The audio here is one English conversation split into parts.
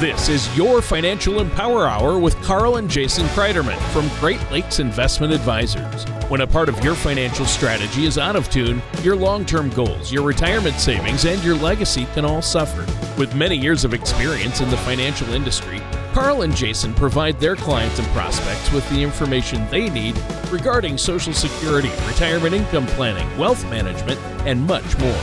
This is your Financial Empower Hour with Carl and Jason Kreiderman from Great Lakes Investment Advisors. When a part of your financial strategy is out of tune, your long term goals, your retirement savings, and your legacy can all suffer. With many years of experience in the financial industry, Carl and Jason provide their clients and prospects with the information they need regarding Social Security, retirement income planning, wealth management, and much more.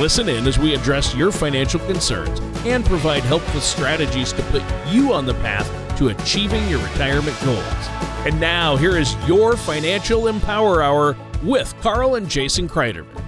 Listen in as we address your financial concerns and provide helpful strategies to put you on the path to achieving your retirement goals. And now, here is your Financial Empower Hour with Carl and Jason Kreiderman.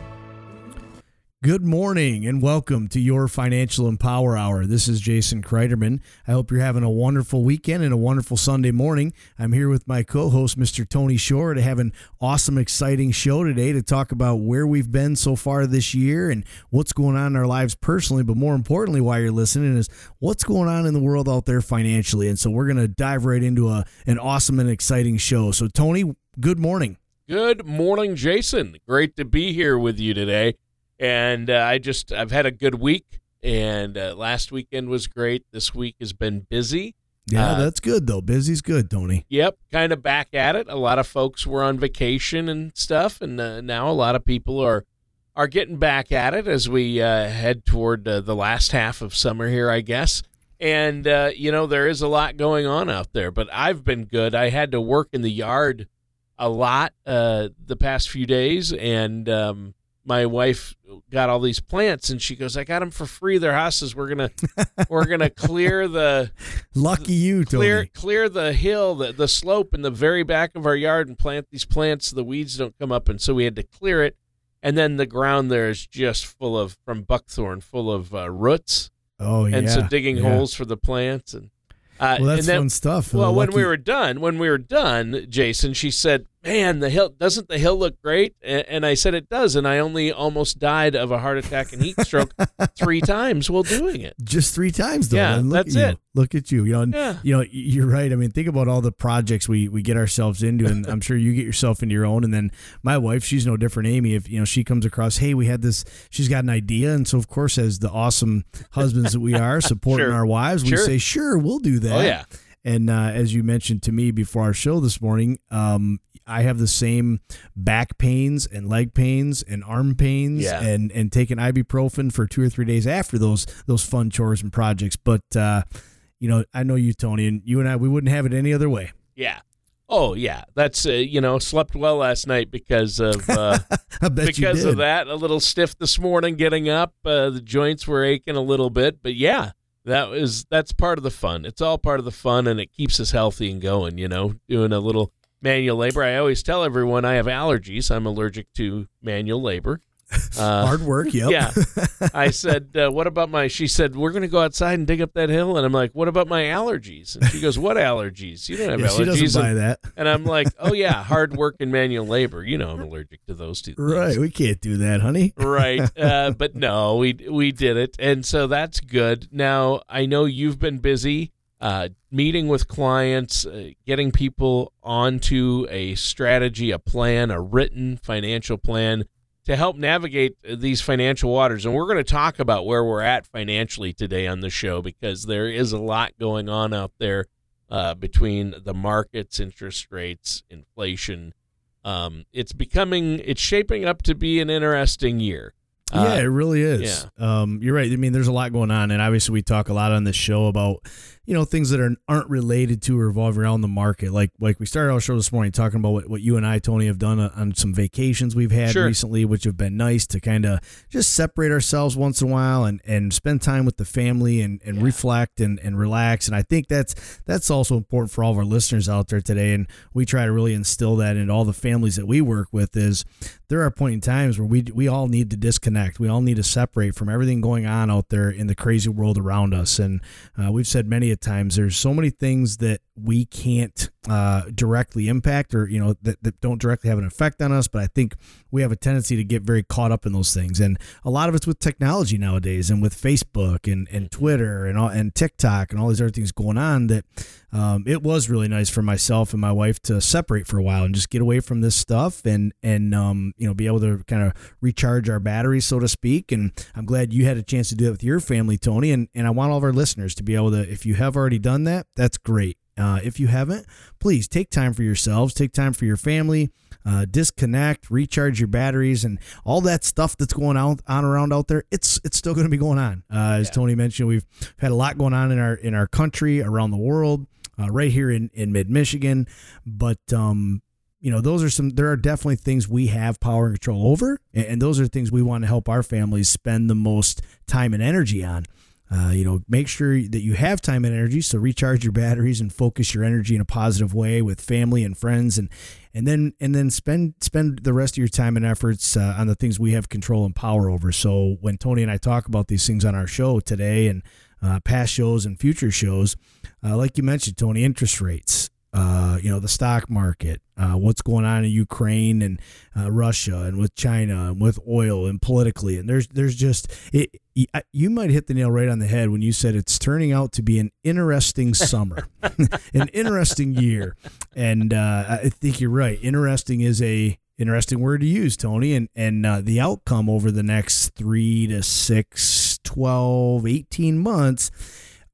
Good morning and welcome to your Financial Empower Hour. This is Jason Kreiderman. I hope you're having a wonderful weekend and a wonderful Sunday morning. I'm here with my co host, Mr. Tony Shore, to have an awesome, exciting show today to talk about where we've been so far this year and what's going on in our lives personally. But more importantly, why you're listening is what's going on in the world out there financially. And so we're going to dive right into a, an awesome and exciting show. So, Tony, good morning. Good morning, Jason. Great to be here with you today and uh, I just I've had a good week, and uh, last weekend was great. This week has been busy. Yeah, uh, that's good though. Busy's good, Tony. Yep, kind of back at it. A lot of folks were on vacation and stuff, and uh, now a lot of people are are getting back at it as we uh, head toward uh, the last half of summer here, I guess. And you know there is a lot going on out there, but I've been good. I had to work in the yard a lot the past few days, and um, my wife got all these plants and she goes i got them for free they're houses we're gonna we're gonna clear the lucky you clear Tony. clear the hill the, the slope in the very back of our yard and plant these plants so the weeds don't come up and so we had to clear it and then the ground there is just full of from buckthorn full of uh, roots oh yeah and so digging yeah. holes for the plants and uh, well, that's then, fun stuff. Well, when we were done, when we were done, Jason, she said, man, the hill doesn't the hill look great? And I said it does, and I only almost died of a heart attack and heat stroke three times while doing it. Just three times, though. Yeah, that's it. You. Look at you. You know, yeah. you know, you're right. I mean, think about all the projects we we get ourselves into, and I'm sure you get yourself into your own. And then my wife, she's no different. Amy, if you know, she comes across, hey, we had this. She's got an idea, and so of course, as the awesome husbands that we are, supporting sure. our wives, we sure. say, sure, we'll do that. Oh yeah. And uh, as you mentioned to me before our show this morning, um, I have the same back pains and leg pains and arm pains yeah. and and taking ibuprofen for two or three days after those those fun chores and projects. But uh, you know, I know you, Tony, and you and I, we wouldn't have it any other way. Yeah. Oh yeah, that's uh, you know slept well last night because of uh, because of that. A little stiff this morning getting up. Uh, the joints were aching a little bit, but yeah, that was that's part of the fun. It's all part of the fun, and it keeps us healthy and going. You know, doing a little manual labor. I always tell everyone I have allergies. I'm allergic to manual labor. Uh, Hard work, yep. Yeah. I said, uh, "What about my?" She said, "We're going to go outside and dig up that hill." And I'm like, "What about my allergies?" And she goes, "What allergies? You don't have yeah, allergies." She doesn't buy and, that. And I'm like, "Oh yeah, hard work and manual labor. You know, I'm allergic to those two." Things. Right. We can't do that, honey. right. Uh, but no, we we did it, and so that's good. Now I know you've been busy uh, meeting with clients, uh, getting people onto a strategy, a plan, a written financial plan to help navigate these financial waters. And we're going to talk about where we're at financially today on the show because there is a lot going on out there uh, between the markets, interest rates, inflation. Um, it's becoming, it's shaping up to be an interesting year. Yeah, uh, it really is. Yeah. Um, you're right. I mean, there's a lot going on, and obviously, we talk a lot on this show about you know things that are aren't related to or revolve around the market. Like like we started our show this morning talking about what, what you and I, Tony, have done on some vacations we've had sure. recently, which have been nice to kind of just separate ourselves once in a while and, and spend time with the family and, and yeah. reflect and, and relax. And I think that's that's also important for all of our listeners out there today. And we try to really instill that in all the families that we work with. Is there are point in times where we we all need to disconnect. We all need to separate from everything going on out there in the crazy world around us. And uh, we've said many a times. There's so many things that we can't uh, directly impact or you know that, that don't directly have an effect on us but i think we have a tendency to get very caught up in those things. And a lot of it's with technology nowadays and with facebook and, and twitter and all, and tiktok and all these other things going on that um, it was really nice for myself and my wife to separate for a while and just get away from this stuff and and um, you know be able to kind of recharge our batteries so to speak. And i'm glad you had a chance to do that with your family tony and, and i want all of our listeners to be able to if you have already done that that's great uh, if you haven't, please take time for yourselves, take time for your family, uh, disconnect, recharge your batteries, and all that stuff that's going on on around out there. It's it's still going to be going on. Uh, as yeah. Tony mentioned, we've had a lot going on in our in our country, around the world, uh, right here in in mid Michigan. But um, you know, those are some. There are definitely things we have power and control over, and, and those are things we want to help our families spend the most time and energy on. Uh, you know, make sure that you have time and energy. So recharge your batteries and focus your energy in a positive way with family and friends, and and then and then spend spend the rest of your time and efforts uh, on the things we have control and power over. So when Tony and I talk about these things on our show today and uh, past shows and future shows, uh, like you mentioned, Tony, interest rates uh, you know, the stock market, uh, what's going on in Ukraine and uh, Russia and with China and with oil and politically. And there's there's just it. You might hit the nail right on the head when you said it's turning out to be an interesting summer, an interesting year, and uh, I think you're right. Interesting is a interesting word to use, Tony. And and uh, the outcome over the next three to six, 12, 18 months.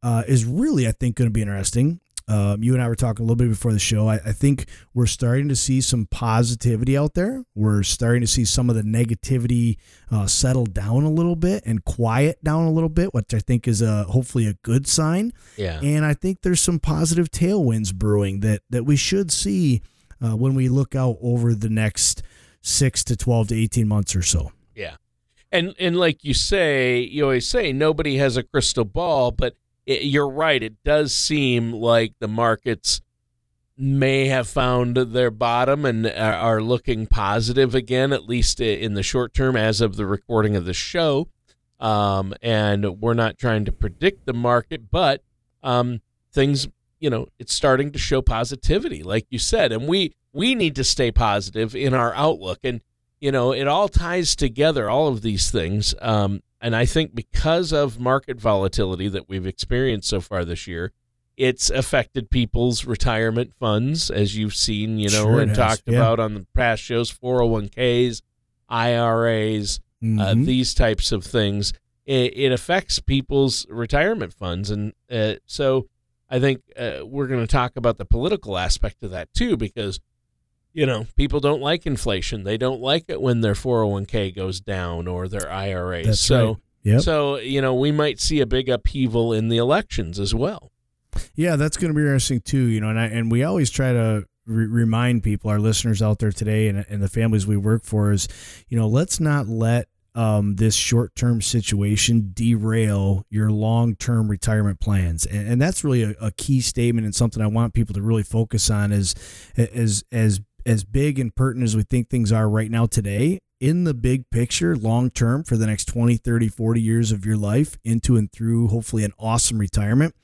Uh, is really, I think, going to be interesting. Um, you and I were talking a little bit before the show. I, I, think we're starting to see some positivity out there. We're starting to see some of the negativity uh, settle down a little bit and quiet down a little bit, which I think is a hopefully a good sign. Yeah. And I think there's some positive tailwinds brewing that that we should see uh, when we look out over the next six to twelve to eighteen months or so. Yeah. And and like you say, you always say nobody has a crystal ball, but it, you're right. It does seem like the markets may have found their bottom and are looking positive again, at least in the short term, as of the recording of the show. Um, and we're not trying to predict the market, but um, things, you know, it's starting to show positivity, like you said, and we we need to stay positive in our outlook, and you know, it all ties together, all of these things. Um, and I think because of market volatility that we've experienced so far this year, it's affected people's retirement funds, as you've seen, you know, sure and talked yeah. about on the past shows 401ks, IRAs, uh, mm-hmm. uh, these types of things. It, it, affects people's retirement funds. And uh, so I think uh, we're going to talk about the political aspect of that too, because you know, people don't like inflation. They don't like it when their 401k goes down or their IRA. That's so, right. Yep. so you know, we might see a big upheaval in the elections as well. Yeah, that's going to be interesting too. You know, and I, and we always try to re- remind people, our listeners out there today, and, and the families we work for, is you know, let's not let um, this short term situation derail your long term retirement plans. And, and that's really a, a, key statement and something I want people to really focus on is as as as big and pertinent as we think things are right now today, in the big picture, long term, for the next 20, 30, 40 years of your life, into and through hopefully an awesome retirement,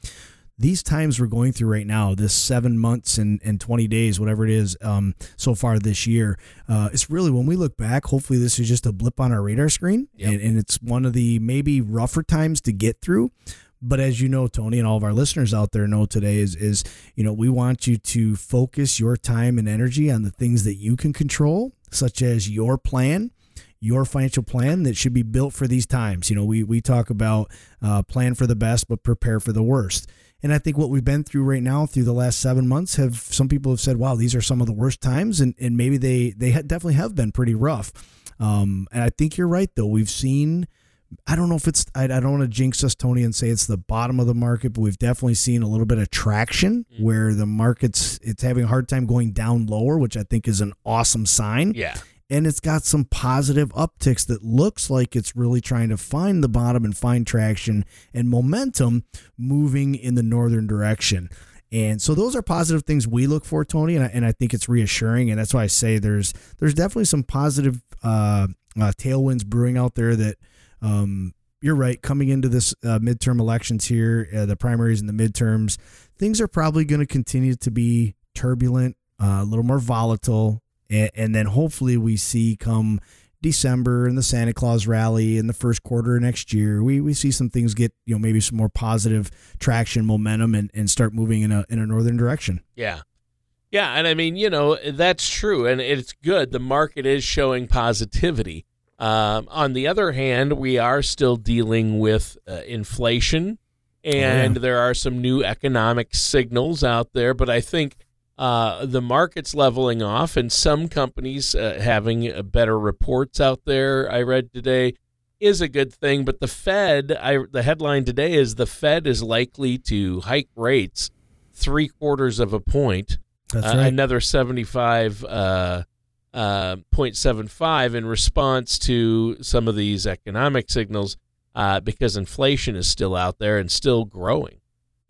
these times we're going through right now, this seven months and, and 20 days, whatever it is, um, so far this year, uh, it's really when we look back, hopefully this is just a blip on our radar screen. Yep. And, and it's one of the maybe rougher times to get through. But as you know, Tony, and all of our listeners out there know today is is you know we want you to focus your time and energy on the things that you can control, such as your plan, your financial plan that should be built for these times. You know, we we talk about uh, plan for the best, but prepare for the worst. And I think what we've been through right now through the last seven months have some people have said, wow, these are some of the worst times, and and maybe they they definitely have been pretty rough. Um, and I think you're right though. We've seen I don't know if it's I, I don't want to jinx us Tony and say it's the bottom of the market, but we've definitely seen a little bit of traction mm-hmm. where the market's it's having a hard time going down lower, which I think is an awesome sign. Yeah. And it's got some positive upticks that looks like it's really trying to find the bottom and find traction and momentum moving in the northern direction. And so those are positive things we look for, Tony, and I, and I think it's reassuring, and that's why I say there's there's definitely some positive uh, uh, tailwinds brewing out there that um, you're right. Coming into this uh, midterm elections here, uh, the primaries and the midterms, things are probably going to continue to be turbulent, uh, a little more volatile, and, and, then hopefully we see come December and the Santa Claus rally in the first quarter next year, we, we see some things get you know maybe some more positive traction, momentum, and, and start moving in a in a northern direction. Yeah. Yeah, and I mean, you know, that's true, and it's good. The market is showing positivity. Um, on the other hand, we are still dealing with uh, inflation, and oh, yeah. there are some new economic signals out there. But I think uh, the market's leveling off, and some companies uh, having uh, better reports out there. I read today is a good thing, but the Fed, I, the headline today is the Fed is likely to hike rates three quarters of a point that's uh, right. Another 75 uh, uh, 0.75 in response to some of these economic signals uh, because inflation is still out there and still growing.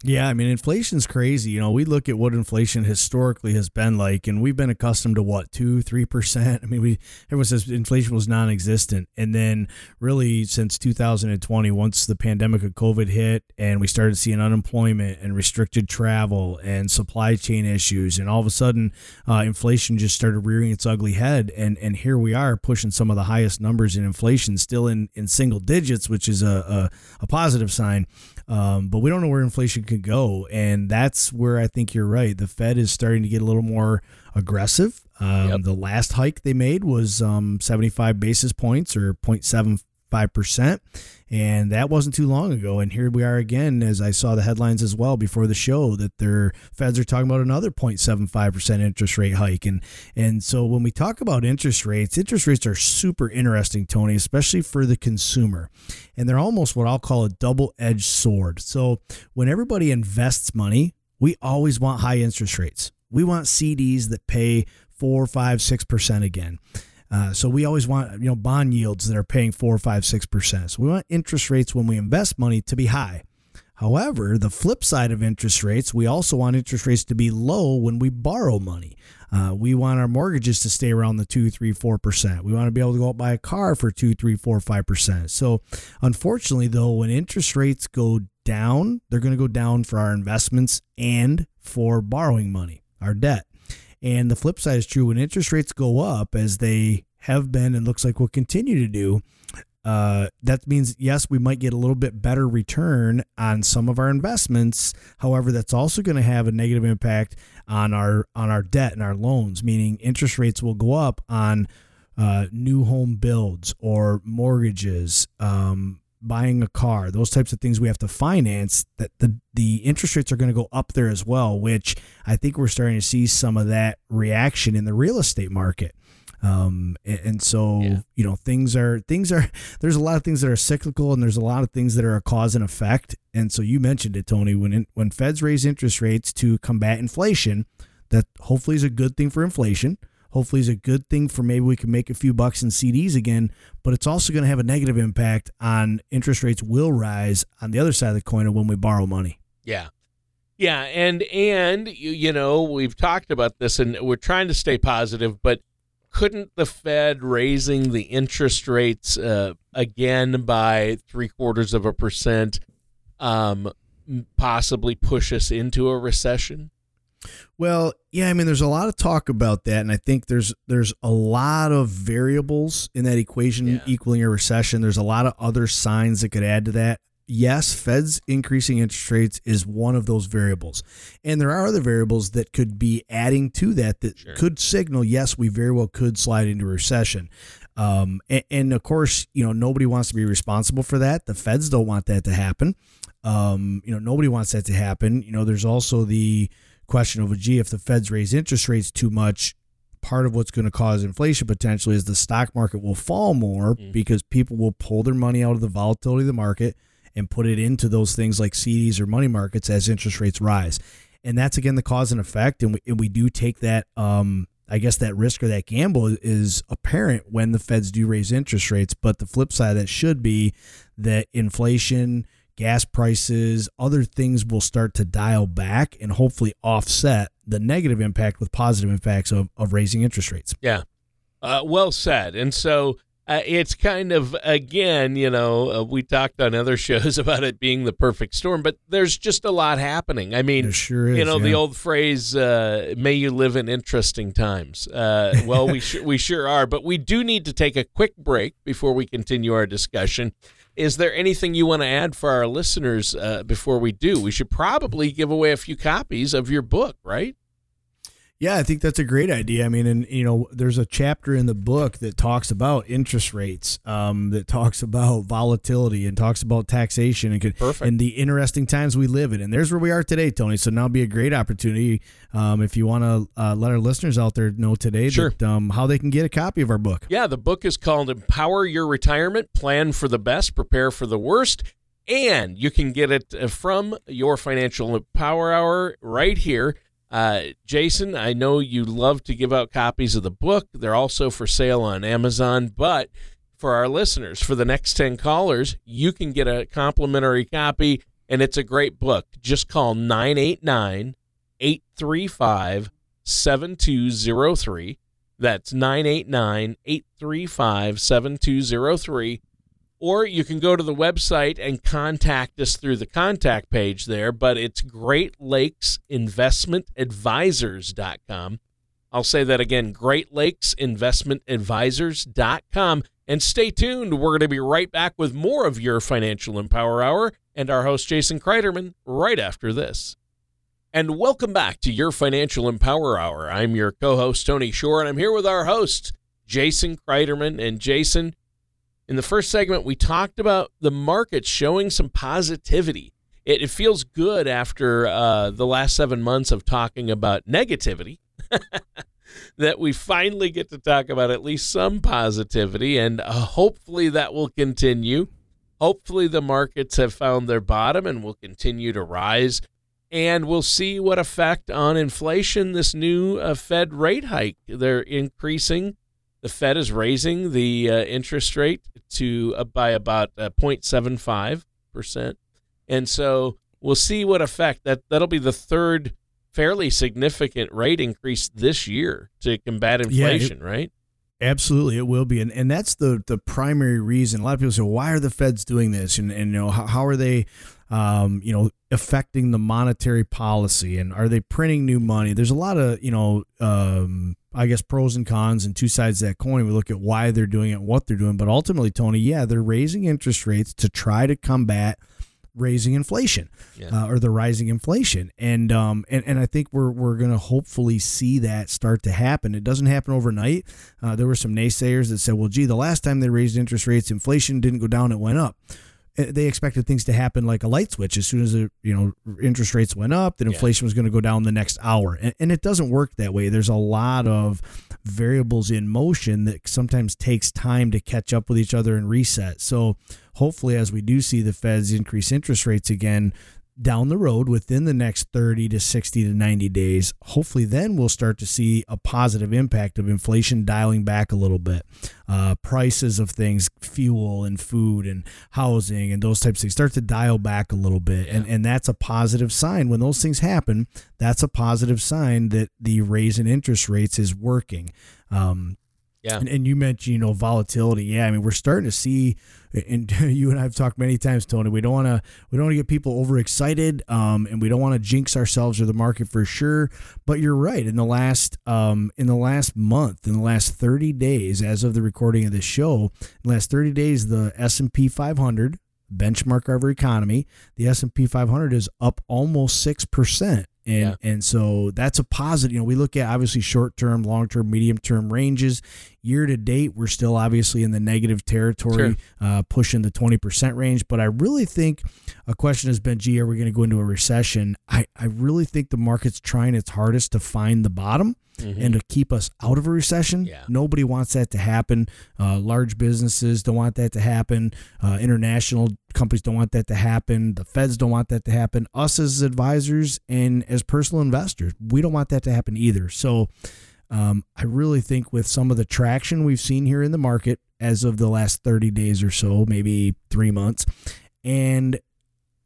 Yeah, I mean, inflation's crazy. You know, we look at what inflation historically has been like, and we've been accustomed to what two, three percent. I mean, we everyone says inflation was non-existent, and then really since 2020, once the pandemic of COVID hit, and we started seeing unemployment and restricted travel and supply chain issues, and all of a sudden, uh, inflation just started rearing its ugly head, and and here we are pushing some of the highest numbers in inflation, still in in single digits, which is a a, a positive sign. Um, but we don't know where inflation could go, and that's where I think you're right. The Fed is starting to get a little more aggressive. Um, yep. The last hike they made was um, 75 basis points or 0.7 5%. And that wasn't too long ago. And here we are again, as I saw the headlines as well before the show, that their feds are talking about another 0.75% interest rate hike. And, and so when we talk about interest rates, interest rates are super interesting, Tony, especially for the consumer. And they're almost what I'll call a double edged sword. So when everybody invests money, we always want high interest rates. We want CDs that pay four, five, six percent again. Uh, so we always want you know bond yields that are paying four, five, six percent. So we want interest rates when we invest money to be high. However, the flip side of interest rates, we also want interest rates to be low when we borrow money. Uh, we want our mortgages to stay around the two, three, four percent. We want to be able to go out buy a car for two, three, four, five percent. So, unfortunately, though, when interest rates go down, they're going to go down for our investments and for borrowing money, our debt. And the flip side is true when interest rates go up, as they have been and looks like will continue to do. Uh, that means yes, we might get a little bit better return on some of our investments. However, that's also going to have a negative impact on our on our debt and our loans. Meaning, interest rates will go up on uh, new home builds or mortgages. Um, buying a car, those types of things we have to finance, that the the interest rates are going to go up there as well, which I think we're starting to see some of that reaction in the real estate market. Um, and, and so yeah. you know things are things are there's a lot of things that are cyclical and there's a lot of things that are a cause and effect. And so you mentioned it, Tony, when in, when Feds raise interest rates to combat inflation, that hopefully is a good thing for inflation hopefully is a good thing for maybe we can make a few bucks in CDs again, but it's also going to have a negative impact on interest rates will rise on the other side of the coin of when we borrow money. Yeah. Yeah, and and you, you know, we've talked about this and we're trying to stay positive, but couldn't the Fed raising the interest rates uh, again by three quarters of a percent um, possibly push us into a recession? Well, yeah, I mean, there's a lot of talk about that, and I think there's there's a lot of variables in that equation yeah. equaling a recession. There's a lot of other signs that could add to that. Yes, Fed's increasing interest rates is one of those variables, and there are other variables that could be adding to that that sure. could signal yes, we very well could slide into recession. Um, and, and, of course, you know nobody wants to be responsible for that. The Feds don't want that to happen. Um, you know nobody wants that to happen. You know, there's also the question of, gee, if the Feds raise interest rates too much, part of what's going to cause inflation potentially is the stock market will fall more mm. because people will pull their money out of the volatility of the market and put it into those things like CDs or money markets as interest rates rise. And that's again the cause and effect. And we, and we do take that, um, I guess that risk or that gamble is apparent when the feds do raise interest rates. But the flip side of that should be that inflation gas prices, other things will start to dial back and hopefully offset the negative impact with positive impacts of, of raising interest rates. Yeah. Uh, well said. And so uh, it's kind of again, you know, uh, we talked on other shows about it being the perfect storm, but there's just a lot happening. I mean, sure is, you know, yeah. the old phrase, uh, "May you live in interesting times." Uh, well, we sure we sure are, but we do need to take a quick break before we continue our discussion. Is there anything you want to add for our listeners uh, before we do? We should probably give away a few copies of your book, right? Yeah, I think that's a great idea. I mean, and you know, there's a chapter in the book that talks about interest rates, um, that talks about volatility and talks about taxation and, could, Perfect. and the interesting times we live in. And there's where we are today, Tony. So now be a great opportunity um, if you want to uh, let our listeners out there know today Sure. that, um, how they can get a copy of our book. Yeah, the book is called Empower Your Retirement Plan for the Best, Prepare for the Worst. And you can get it uh, from your Financial Power Hour right here. Uh, Jason, I know you love to give out copies of the book. They're also for sale on Amazon. But for our listeners, for the next 10 callers, you can get a complimentary copy, and it's a great book. Just call 989 835 7203. That's 989 835 7203. Or you can go to the website and contact us through the contact page there, but it's Great Lakes Investment Advisors.com. I'll say that again Great Lakes Investment Advisors.com. And stay tuned. We're going to be right back with more of your Financial Empower Hour and our host, Jason Kreiderman, right after this. And welcome back to your Financial Empower Hour. I'm your co host, Tony Shore, and I'm here with our host, Jason Kreiderman. And Jason, in the first segment, we talked about the market showing some positivity. It, it feels good after uh, the last seven months of talking about negativity that we finally get to talk about at least some positivity, and uh, hopefully that will continue. Hopefully, the markets have found their bottom and will continue to rise. And we'll see what effect on inflation this new uh, Fed rate hike. They're increasing the Fed is raising the uh, interest rate to uh, by about uh, 0.75 percent, and so we'll see what effect that that'll be the third fairly significant rate increase this year to combat Yeah, it- inflation, right? Absolutely, it will be, and and that's the the primary reason. A lot of people say, "Why are the Feds doing this?" And and you know how, how are they, um, you know, affecting the monetary policy, and are they printing new money? There's a lot of you know, um, I guess pros and cons and two sides of that coin. We look at why they're doing it, and what they're doing, but ultimately, Tony, yeah, they're raising interest rates to try to combat raising inflation Yeah. uh, or the rising inflation and um and, and I think we're we're going to hopefully see that start to happen it doesn't happen overnight uh, there were some naysayers that said well gee the last time they raised interest rates inflation didn't go down it went up Eh, they expected things to happen like a light switch as soon as the you know interest rates went up then Yeah. inflation was going to go down the next hour. And, and it doesn't work that way. There's a lot of variables in motion that sometimes takes time to catch up with each other and reset. So hopefully as we do see the feds increase interest rates again down the road within the next 30 to 60 to 90 days hopefully then we'll start to see a positive impact of inflation dialing back a little bit. Uh, prices of things fuel and food and housing and those types of things start to dial back a little bit. And, and that's a positive sign. When those things happen that's a positive sign that the raise in interest rates is working. Um, Yeah. and, and you mentioned, you know, volatility. Yeah, I mean, we're starting to see, and you and I have talked many times, Tony. We don't want to, we don't want to get people overexcited, um, and we don't want to jinx ourselves or the market for sure. But you're right. In the last, um, in the last month, in the last 30 days, as of the recording of this show, in the last 30 days, the S and P 500 benchmark of our economy, the S and P 500 is up almost six percent. And, Yeah. and so that's a positive. You know, we look at obviously short term, long term, medium term ranges. Year to date, we're still obviously in the negative territory, uh, pushing the 20% range. But I really think a question has been gee, are we going to go into a recession? I, I really think the market's trying its hardest to find the bottom and to keep us out of a recession. Yeah. Nobody wants that to happen. Uh, large businesses don't want that to happen. Uh, international companies don't want that to happen. The feds don't want that to happen. Us as advisors and as personal investors, we don't want that to happen either. So um, I really think with some of the traction we've seen here in the market as of the last 30 days or so, maybe three months, and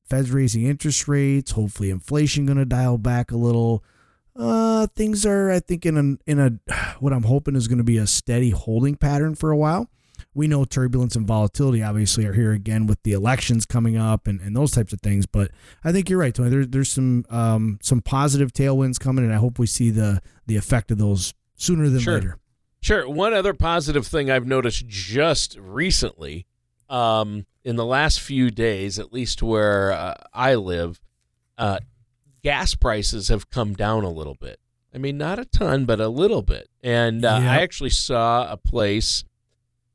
Fed's raising interest rates, hopefully inflation going to dial back a little. Uh, things are, I think, in a in a what I'm hoping is going to be a steady holding pattern for a while. We know turbulence and volatility obviously are here again with the elections coming up and, and those types of things. But I think you're right, Tony. There, there's some um, some positive tailwinds coming, and I hope we see the the effect of those sooner than sure. later. Sure. One other positive thing I've noticed just recently, um, in the last few days, at least where uh, I live, uh, gas prices have come down a little bit. I mean, not a ton, but a little bit. And uh, Yep. I actually saw a place.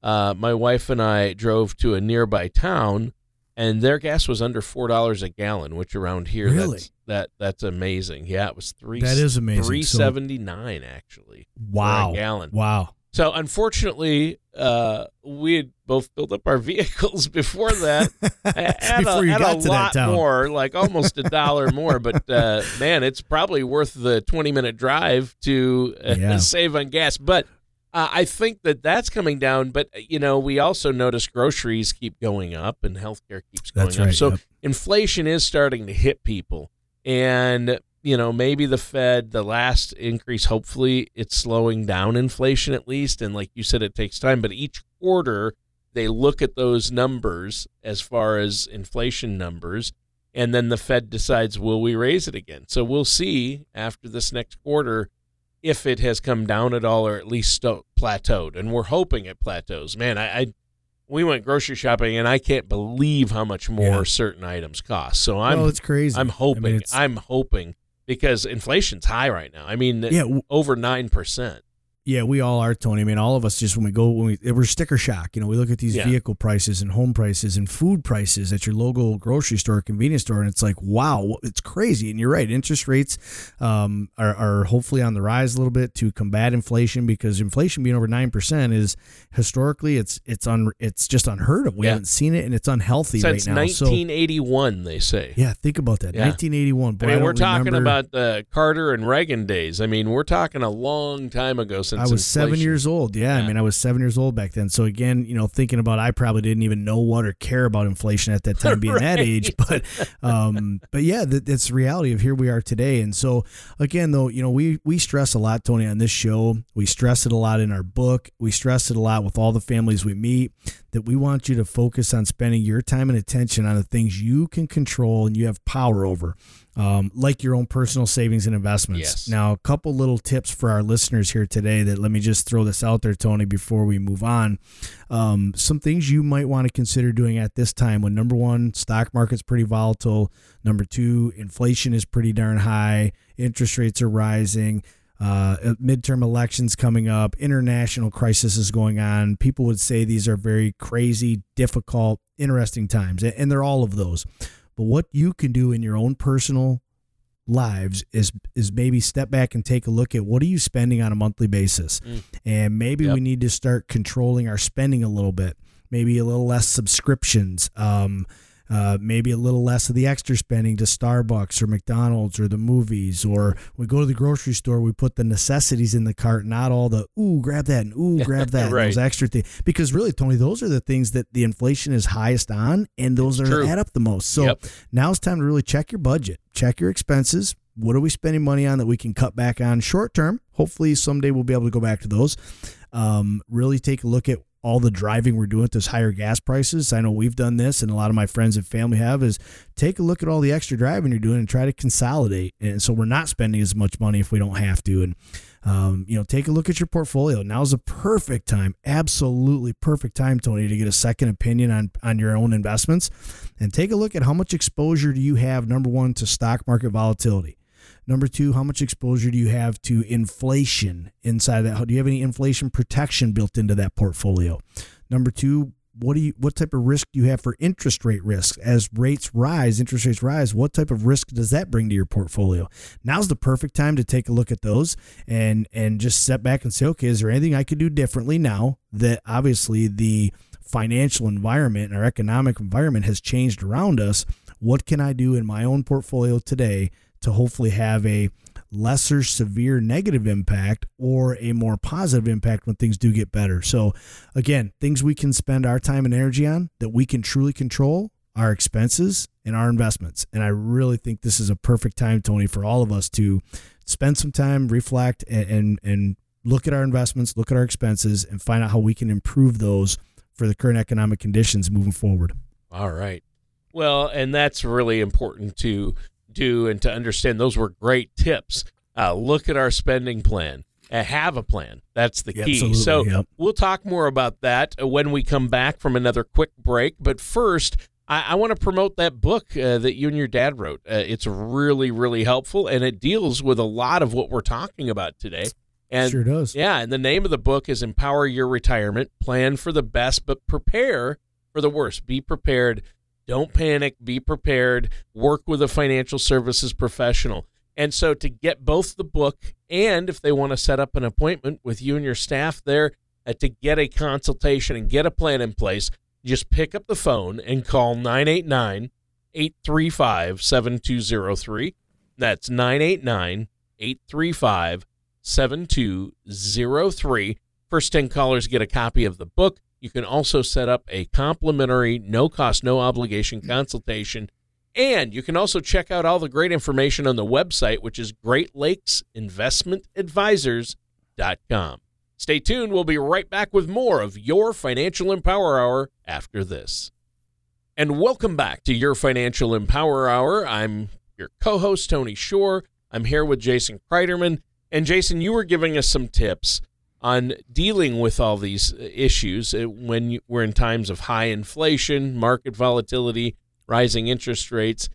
Uh, my wife and I drove to a nearby town, and their gas was under four dollars a gallon, which around here, Really? that's that that's amazing. Yeah, it was three. That is amazing. Three So- seventy nine actually. Wow. A gallon. Wow. So unfortunately, uh, we had both filled up our vehicles before that. at Before a, you got a to that lot town. more, like almost a dollar more. But uh, man, it's probably worth the twenty minute drive to uh, Yeah. save on gas. But uh, I think that that's coming down. But you know, we also notice groceries keep going up and healthcare keeps going That's up. right. So yep. inflation is starting to hit people and you know maybe the fed the last increase hopefully it's slowing down inflation at least and like you said it takes time but each quarter they look at those numbers as far as inflation numbers and then the fed decides will we raise it again so we'll see after this next quarter if it has come down at all or at least sto- plateaued and we're hoping it plateaus man i, I we went grocery shopping and I can't believe how much more Yeah. certain items cost. So I'm oh, it's crazy. I'm hoping. I mean, I'm hoping because inflation's high right now. I mean, yeah, w- over nine percent. Yeah, we all are, Tony. I mean, all of us just when we go when we we're sticker shock. You know, we look at these Yeah. vehicle prices and home prices and food prices at your local grocery store, convenience store, and it's like, wow, it's crazy. And you're right, interest rates um, are, are hopefully on the rise a little bit to combat inflation because inflation being over nine percent is historically it's it's un it's just unheard of. We Yeah. haven't seen it, and it's unhealthy Since right now. So 1981, they say. yeah, think about that. Yeah. 1981. Boy, I mean, we're talking remember- about the Carter and Reagan days. I mean, we're talking a long time ago since I was seven years old. Yeah, Yeah. I mean, I was seven years old back then. So again, you know, thinking about, I probably didn't even know what or care about inflation at that time, being that age. But, um, but yeah, that, that's the reality of here we are today. And so again, though, you know, we we stress a lot, Tony, on this show. We stress it a lot in our book. We stress it a lot with all the families we meet. That we want you to focus on spending your time and attention on the things you can control and you have power over um, like your own personal savings and investments. Yes. Now, a couple little tips for our listeners here today that let me just throw this out there, Tony, before we move on. Um, some things you might want to consider doing at this time when number one, stock market's pretty volatile. Number two, inflation is pretty darn high. Interest rates are rising. Uh, midterm elections coming up, international crisis is going on. People would say these are very crazy, difficult, interesting times, and and they're all of those. But what you can do in your own personal lives is is maybe step back and take a look at what are you spending on a monthly basis, Mm. and maybe Yep. we need to start controlling our spending a little bit. Maybe a little less subscriptions. Um, uh, maybe a little less of the extra spending to Starbucks or McDonald's or the movies, or we go to the grocery store, we put the necessities in the cart, not all the ooh grab that and ooh grab that, Right. those extra things. Because really, Tony, those are the things that the inflation is highest on, and those are add up the most. So Yep. now it's time to really check your budget, check your expenses. What are we spending money on that we can cut back on short term? Hopefully, someday we'll be able to go back to those. Um, really take a look at all the driving we're doing with those higher gas prices. I know we've done this, and a lot of my friends and family have. Is take a look at all the extra driving you're doing and try to consolidate. And so we're not spending as much money if we don't have to. And um, you know, take a look at your portfolio. Now's a perfect time, absolutely perfect time, Tony, to get a second opinion on on your own investments, and take a look at how much exposure do you have. Number one, to stock market volatility. Number two, how much exposure do you have to inflation inside of that? How do you have any inflation protection built into that portfolio? Number two, what do you what type of risk do you have for interest rate risk as rates rise interest rates rise what type of risk does that bring to your portfolio now's the perfect time to take a look at those and and just step back and say okay is there anything i could do differently now that obviously the financial environment our economic environment has changed around us what can i do in my own portfolio today to hopefully have a lesser severe negative impact or a more positive impact when things do get better. So, again, things we can spend our time and energy on that we can truly control our expenses and our investments. And I really think this is a perfect time, Tony, for all of us to spend some time, reflect, and and, and look at our investments, look at our expenses, and find out how we can improve those for the current economic conditions moving forward. All right. Well, and that's really important to do and to understand. Those were great tips. Uh, look at our spending plan. Uh, have a plan. That's the key. Absolutely, so yep. we'll talk more about that uh, when we come back from another quick break. But first, I, I want to promote that book uh, that you and your dad wrote. Uh, it's really, really helpful, and it deals with a lot of what we're talking about today. And sure does. yeah, and the name of the book is Empower Your Retirement Plan for the Best, but Prepare for the Worst. Be prepared. Don't panic. Be prepared. Work with a financial services professional. And so, to get both the book and if they want to set up an appointment with you and your staff there uh, to get a consultation and get a plan in place, just pick up the phone and call 989 835 7203. That's 989 835 7203. First 10 callers get a copy of the book. You can also set up a complimentary, no cost, no obligation consultation. And you can also check out all the great information on the website, which is greatlakes.investmentadvisors.com. Stay tuned. We'll be right back with more of your Financial Empower Hour after this. And welcome back to your Financial Empower Hour. I'm your co host, Tony Shore. I'm here with Jason Kreiderman. And Jason, you were giving us some tips on dealing with all these issues uh, when we're in times of high inflation, market volatility, rising interest rates.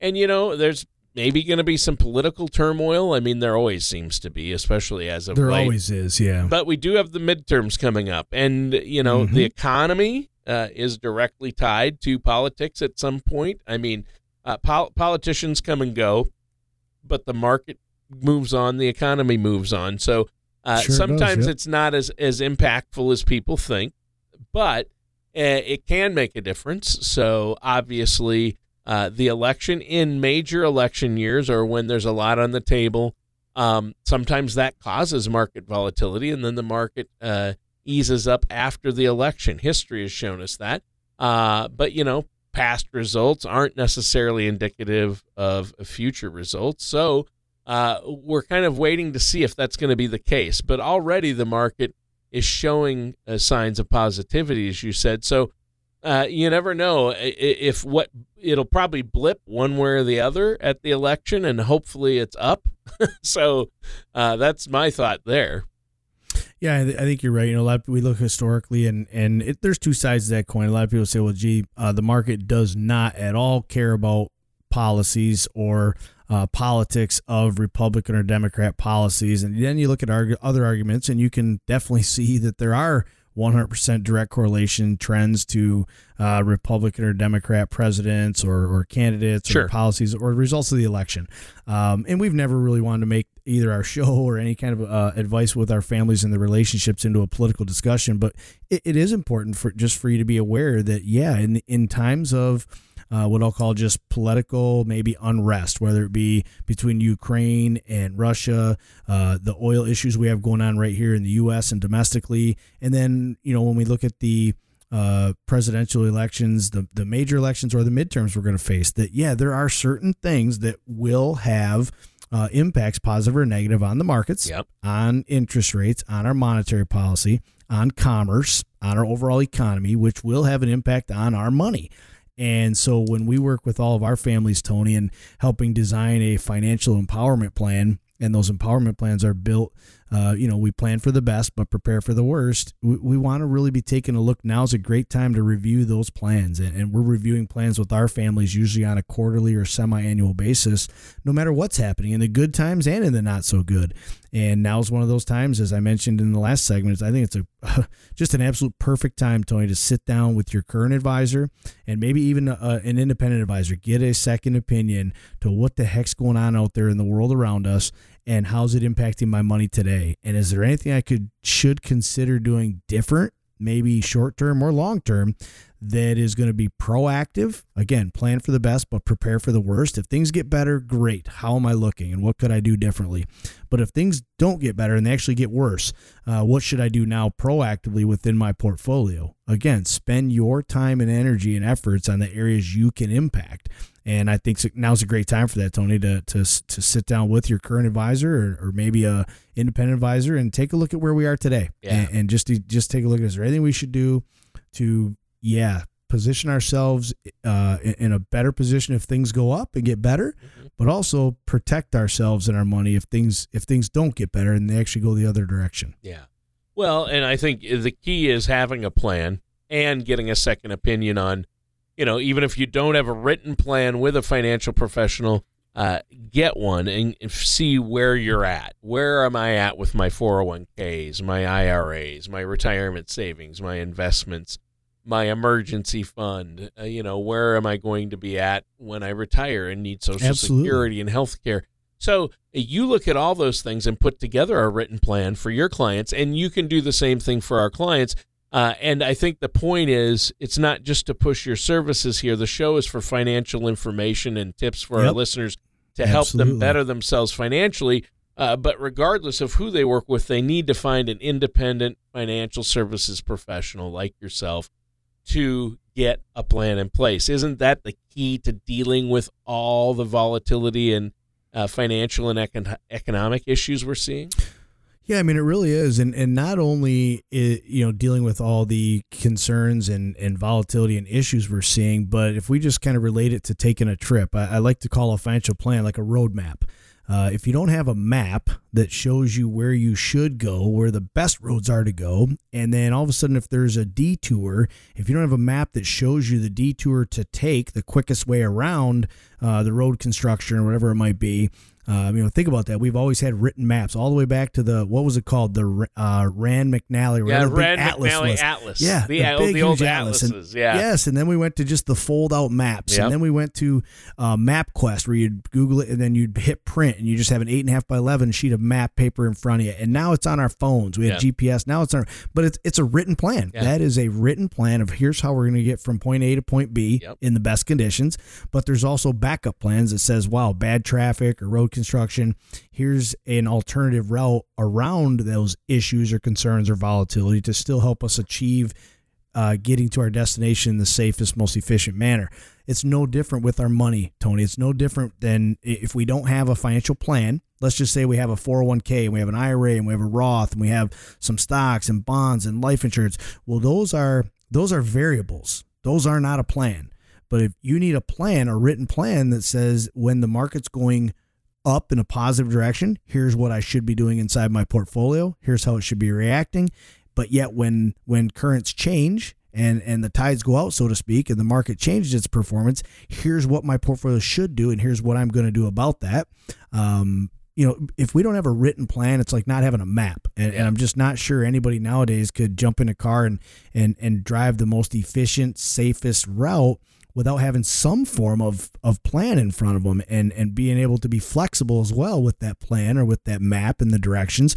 And, you know, there's maybe going to be some political turmoil. I mean, there always seems to be, especially as of There late. always is, yeah. But we do have the midterms coming up. And, you know, Mhm. the economy uh, is directly tied to politics at some point. I mean, uh, pol- politicians come and go, but the market moves on, the economy moves on. So uh, Sure it does, sometimes yep. it's not as, as impactful as people think, but uh, it can make a difference. So obviously, uh, the election in major election years or when there's a lot on the table, um, sometimes that causes market volatility, and then the market uh, eases up after the election. History has shown us that. Uh, but, you know, past results aren't necessarily indicative of future results. So uh, we're kind of waiting to see if that's going to be the case. But already the market is showing uh, signs of positivity, as you said. So uh, you never know i- if what it'll probably blip one way or the other at the election, and hopefully it's up. so uh, that's my thought there. Yeah, I, th- I think you're right. You know, a lot of, we look historically, and and it, there's two sides to that coin. A lot of people say, "Well, gee, uh, the market does not at all care about policies or uh, politics of Republican or Democrat policies." And then you look at arg- other arguments, and you can definitely see that there are 100% direct correlation trends to uh, Republican or Democrat presidents or, or candidates Sure. or policies or results of the election. Um, and we've never really wanted to make either our show or any kind of uh, advice with our families and the relationships into a political discussion. But it, it is important for just for you to be aware that, yeah, in, in times of uh, what I'll call just political, maybe unrest, whether it be between Ukraine and Russia, uh, the oil issues we have going on right here in the U.S. and domestically, and then you know when we look at the uh, presidential elections, the the major elections or the midterms we're going to face, that yeah, there are certain things that will have uh, impacts, positive or negative, on the markets, Yep. on interest rates, on our monetary policy, on commerce, on our overall economy, which will have an impact on our money. And so when we work with all of our families, Tony, and helping design a financial empowerment plan, and those empowerment plans are built, uh, you know, we plan for the best but prepare for the worst. We, we want to really be taking a look. Now's a great time to review those plans. And, and we're reviewing plans with our families usually on a quarterly or semi annual basis, no matter what's happening in the good times and in the not so good. And now's one of those times, as I mentioned in the last segment, I think it's a just an absolute perfect time, Tony, to sit down with your current advisor and maybe even uh, an independent advisor. Get a second opinion to what the heck's going on out there in the world around us and how's it impacting my money today? And is there anything I could should consider doing different, maybe short term or long term, that is going to be proactive? Again, plan for the best, but prepare for the worst. If things get better, great. How am I looking and what could I do differently? But if things don't get better and they actually get worse, uh, what should I do now proactively within my portfolio? Again, spend your time and energy and efforts on the areas you can impact. And I think now's a great time for that, Tony, to to, to sit down with your current advisor or, or maybe a independent advisor and take a look at where we are today. Yeah. And, and just to, just take a look at is there anything we should do to yeah position ourselves uh, in a better position if things go up and get better, mm-hmm. but also protect ourselves and our money if things if things don't get better and they actually go the other direction. Yeah. Well, and I think the key is having a plan and getting a second opinion on, you know, even if you don't have a written plan with a financial professional, uh, get one and see where you're at. Where am I at with my 401ks, my IRAs, my retirement savings, my investments? my emergency fund? Uh, you know, where am I going to be at when I retire and need Social Absolutely. Security and health care? So you look at all those things and put together a written plan for your clients, and you can do the same thing for our clients. Uh, and I think the point is, it's not just to push your services here. The show is for financial information and tips for yep. our listeners to Absolutely. help them better themselves financially. Uh, but regardless of who they work with, they need to find an independent financial services professional like yourself to get a plan in place. Isn't that the key to dealing with all the volatility and uh, financial and econ- economic issues we're seeing? Yeah, I mean it really is, and and not only it, you know dealing with all the concerns and and volatility and issues we're seeing, but if we just kind of relate it to taking a trip, I, I like to call a financial plan like a roadmap. Uh, if you don't have a map that shows you where you should go, where the best roads are to go, and then all of a sudden, if there's a detour, if you don't have a map that shows you the detour to take, the quickest way around uh, the road construction or whatever it might be, um, you know, think about that. We've always had written maps all the way back to the what was it called? The uh, Rand McNally, yeah, Rand Atlas McNally was. Atlas. Yeah, the, the, big, the old atlases. And, yeah, yes, and then we went to just the fold out maps, yep. and then we went to uh, MapQuest where you'd Google it and then you'd hit print, and you just have an eight and a half by eleven sheet of map paper in front of you. And now it's on our phones. We have yep. GPS. Now it's on, but it's it's a written plan. Yeah. That is a written plan of here's how we're going to get from point A to point B yep. in the best conditions. But there's also backup plans that says, wow, bad traffic or road construction here's an alternative route around those issues or concerns or volatility to still help us achieve uh, getting to our destination in the safest, most efficient manner. It's no different with our money, Tony. It's no different than if we don't have a financial plan. Let's just say we have a 401k and we have an IRA and we have a Roth and we have some stocks and bonds and life insurance. Well, those are those are variables. Those are not a plan. But if you need a plan, a written plan that says when the market's going up in a positive direction. Here's what I should be doing inside my portfolio. Here's how it should be reacting. But yet when when currents change and and the tides go out so to speak and the market changes its performance, here's what my portfolio should do and here's what I'm going to do about that. Um, you know, if we don't have a written plan, it's like not having a map. And, and, I'm just not sure anybody nowadays could jump in a car and and and drive the most efficient, safest route without having some form of, of plan in front of them and, and being able to be flexible as well with that plan or with that map and the directions.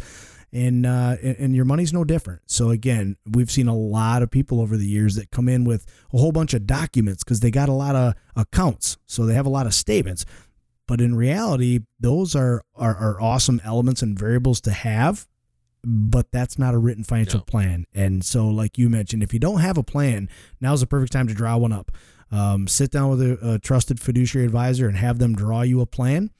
And, uh, and your money's no different. So again, we've seen a lot of people over the years that come in with a whole bunch of documents because they got a lot of accounts, so they have a lot of statements. But in reality, those are, are, are awesome elements and variables to have but that's not a written financial no. plan. And so, like you mentioned, if you don't have a plan, now's the perfect time to draw one up. Um, sit down with a, a trusted fiduciary advisor and have them draw you a plan.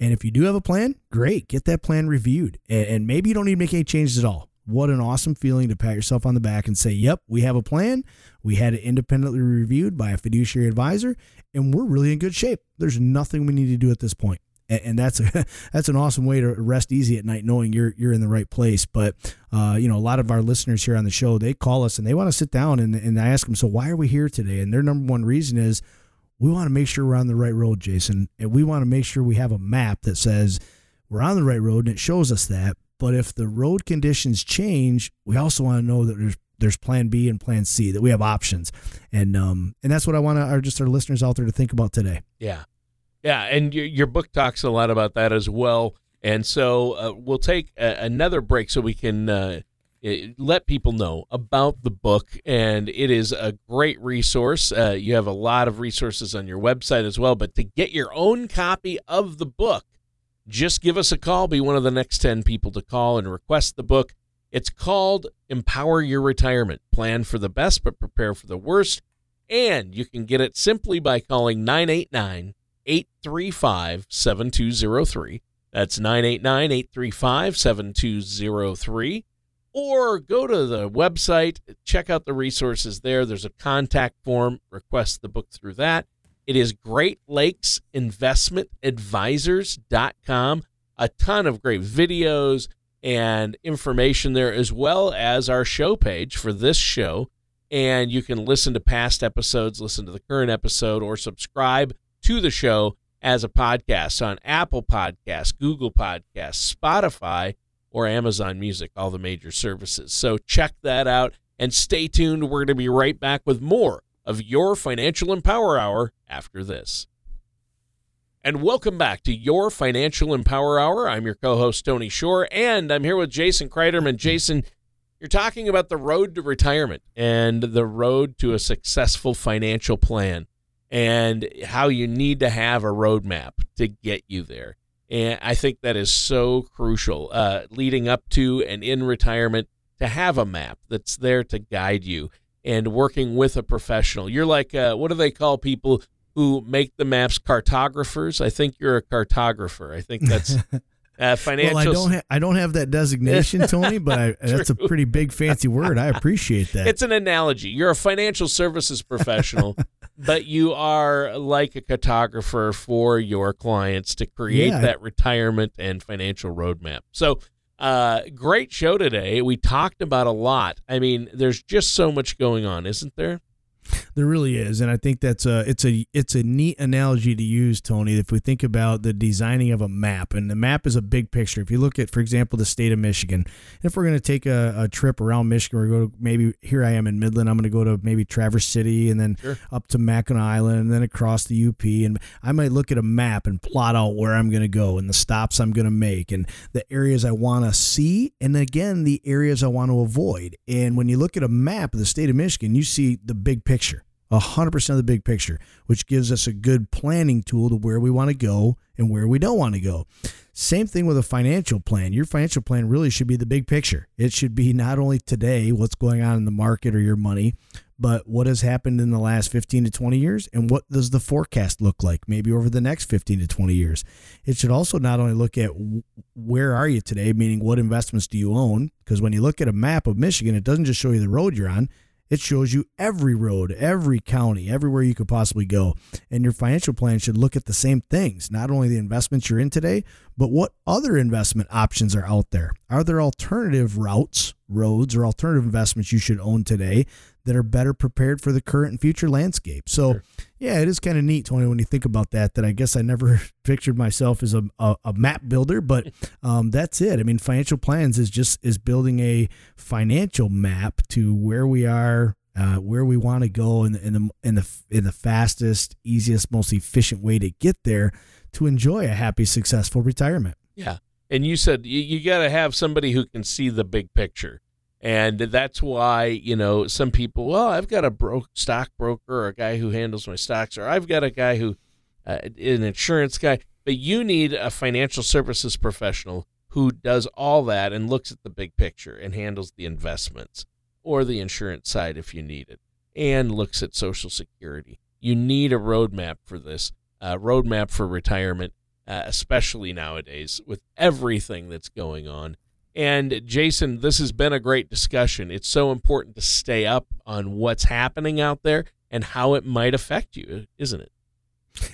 And if you do have a plan, great, get that plan reviewed. And, and maybe you don't need to make any changes at all. What an awesome feeling to pat yourself on the back and say, Yep, we have a plan. We had it independently reviewed by a fiduciary advisor, and we're really in good shape. There's nothing we need to do at this point and, and that's a, that's an awesome way to rest easy at night, knowing you're you're in the right place. But uh, you know, a lot of our listeners here on the show, they call us and they want to sit down and and I ask them, so why are we here today? And their number one reason is we want to make sure we're on the right road, Jason, and we want to make sure we have a map that says we're on the right road and it shows us that. But if the road conditions change, we also want to know that there's there's plan B and plan C that we have options, and um and that's what I want our just our listeners out there to think about today. Yeah, yeah, and your, your book talks a lot about that as well. And so uh, we'll take a, another break so we can uh, let people know about the book. And it is a great resource. Uh, you have a lot of resources on your website as well. But to get your own copy of the book, just give us a call. Be one of the next 10 people to call and request the book. It's called Empower Your Retirement Plan for the Best, but Prepare for the Worst. And you can get it simply by calling 989 835 7203. That's 989 835 7203. or go to the website, check out the resources there. There's a contact form, request the book through that. It is Great Lakes Investment Advisors.com. A ton of great videos and information there, as well as our show page for this show. And you can listen to past episodes, listen to the current episode, or subscribe to the show as a podcast on Apple Podcasts, Google Podcasts, Spotify, or Amazon Music, all the major services. So check that out and stay tuned. We're going to be right back with more of your Financial Empower Hour after this. And welcome back to your Financial Empower Hour. I'm your co host, Tony Shore, and I'm here with Jason Kreiderman. Jason, you're talking about the road to retirement and the road to a successful financial plan and how you need to have a roadmap to get you there. And I think that is so crucial uh, leading up to and in retirement to have a map that's there to guide you and working with a professional. You're like, uh, what do they call people who make the maps? Cartographers. I think you're a cartographer. I think that's. Uh, financial. Well, I don't. Ha- I don't have that designation, Tony, but I, that's a pretty big fancy word. I appreciate that. It's an analogy. You're a financial services professional but you are like a cartographer for your clients to create yeah. that retirement and financial roadmap. So, uh, great show today. We talked about a lot. I mean, there's just so much going on, isn't there? There really is, and I think that's a it's a it's a neat analogy to use, Tony. If we think about the designing of a map, and the map is a big picture. If you look at, for example, the state of Michigan, if we're going to take a, a, trip around Michigan, we go to maybe here I am in Midland. I'm going to go to maybe Traverse City, and then sure. up to Mackinac Island, and then across the UP. And I might look at a map and plot out where I'm going to go and the stops I'm going to make, and the areas I want to see, and again the areas I want to avoid. And when you look at a map of the state of Michigan, you see the big picture 100% of the big picture, which gives us a good planning tool to where we want to go and where we don't want to go. Same thing with a financial plan. Your financial plan really should be the big picture. It should be not only today, what's going on in the market or your money, but what has happened in the last 15 to 20 years and what does the forecast look like maybe over the next 15 to 20 years. It should also not only look at where are you today, meaning what investments do you own, because when you look at a map of Michigan, it doesn't just show you the road you're on, it shows you every road, every county, everywhere you could possibly go. And your financial plan should look at the same things, not only the investments you're in today, but what other investment options are out there. Are there alternative routes, roads, or alternative investments you should own today that are better prepared for the current and future landscape? So, sure. yeah, it is kind of neat, Tony, when you think about that, that I guess I never pictured myself as a, a, a map builder, but um, that's it. I mean, financial plans is just is building a financial map to where we are uh, where we want to go in the, in the in the in the fastest, easiest, most efficient way to get there to enjoy a happy, successful retirement. Yeah, and you said you, you got to have somebody who can see the big picture. And that's why, you know, some people, well, I've got a bro- stockbroker a guy who handles my stocks, or I've got a guy who, uh, an insurance guy. But you need a financial services professional who does all that and looks at the big picture and handles the investments or the insurance side if you need it and looks at Social Security. You need a roadmap for this, a roadmap for retirement, uh, especially nowadays with everything that's going on. And Jason, this has been a great discussion. It's so important to stay up on what's happening out there and how it might affect you, isn't it?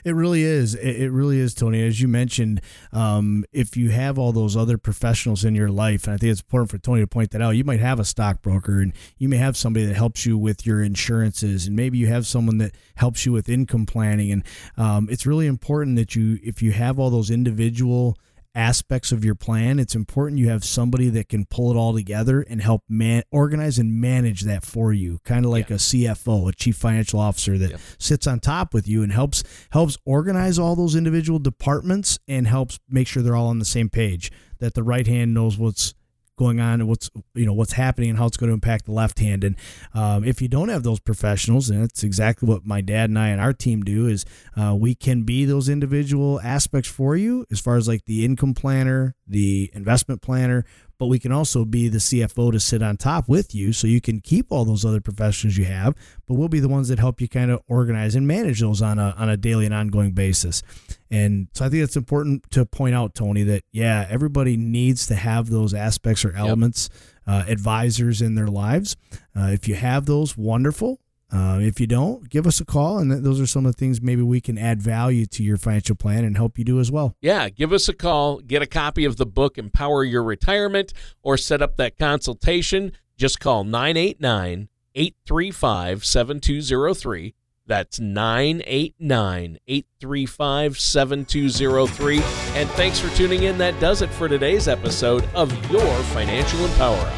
It really is. It really is, Tony. As you mentioned, um, if you have all those other professionals in your life, and I think it's important for Tony to point that out, you might have a stockbroker and you may have somebody that helps you with your insurances, and maybe you have someone that helps you with income planning. And um, it's really important that you, if you have all those individual aspects of your plan, it's important you have somebody that can pull it all together and help man organize and manage that for you. Kind of like yeah. a CFO, a chief financial officer that yep. sits on top with you and helps helps organize all those individual departments and helps make sure they're all on the same page. That the right hand knows what's going on and what's you know what's happening and how it's going to impact the left hand. And um, if you don't have those professionals, and that's exactly what my dad and I and our team do, is uh, we can be those individual aspects for you as far as like the income planner, the investment planner, but we can also be the CFO to sit on top with you so you can keep all those other professions you have, but we'll be the ones that help you kind of organize and manage those on a, on a daily and ongoing basis. And so I think it's important to point out, Tony, that yeah, everybody needs to have those aspects or elements. Yep uh, advisors in their lives. Uh, if you have those, wonderful. Uh, if you don't, give us a call, and those are some of the things maybe we can add value to your financial plan and help you do as well. Yeah, give us a call, get a copy of the book Empower Your Retirement, or set up that consultation. Just call 989 835 7203. That's 989 835 7203. And thanks for tuning in. That does it for today's episode of Your Financial Empower Hour.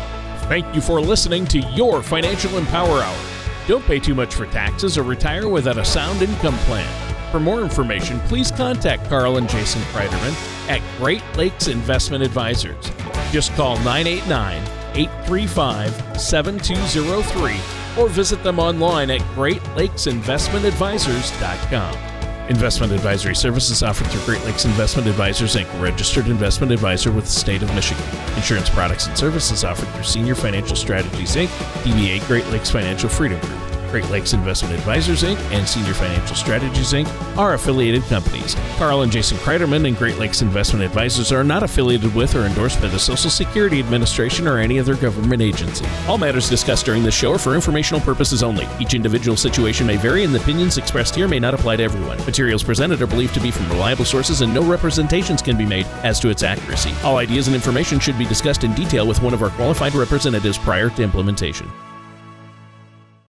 Thank you for listening to Your Financial Empower Hour. Don't pay too much for taxes or retire without a sound income plan. For more information, please contact Carl and Jason Kreiderman at Great Lakes Investment Advisors. Just call 989 835 7203 or visit them online at greatlakesinvestmentadvisors.com. Investment advisory services offered through Great Lakes Investment Advisors Inc., registered investment advisor with the state of Michigan. Insurance products and services offered through Senior Financial Strategies Inc., DBA Great Lakes Financial Freedom Group. Great Lakes Investment Advisors Inc. and Senior Financial Strategies Inc. are affiliated companies. Carl and Jason Kreiderman and Great Lakes Investment Advisors are not affiliated with or endorsed by the Social Security Administration or any other government agency. All matters discussed during this show are for informational purposes only. Each individual situation may vary, and the opinions expressed here may not apply to everyone. Materials presented are believed to be from reliable sources, and no representations can be made as to its accuracy. All ideas and information should be discussed in detail with one of our qualified representatives prior to implementation.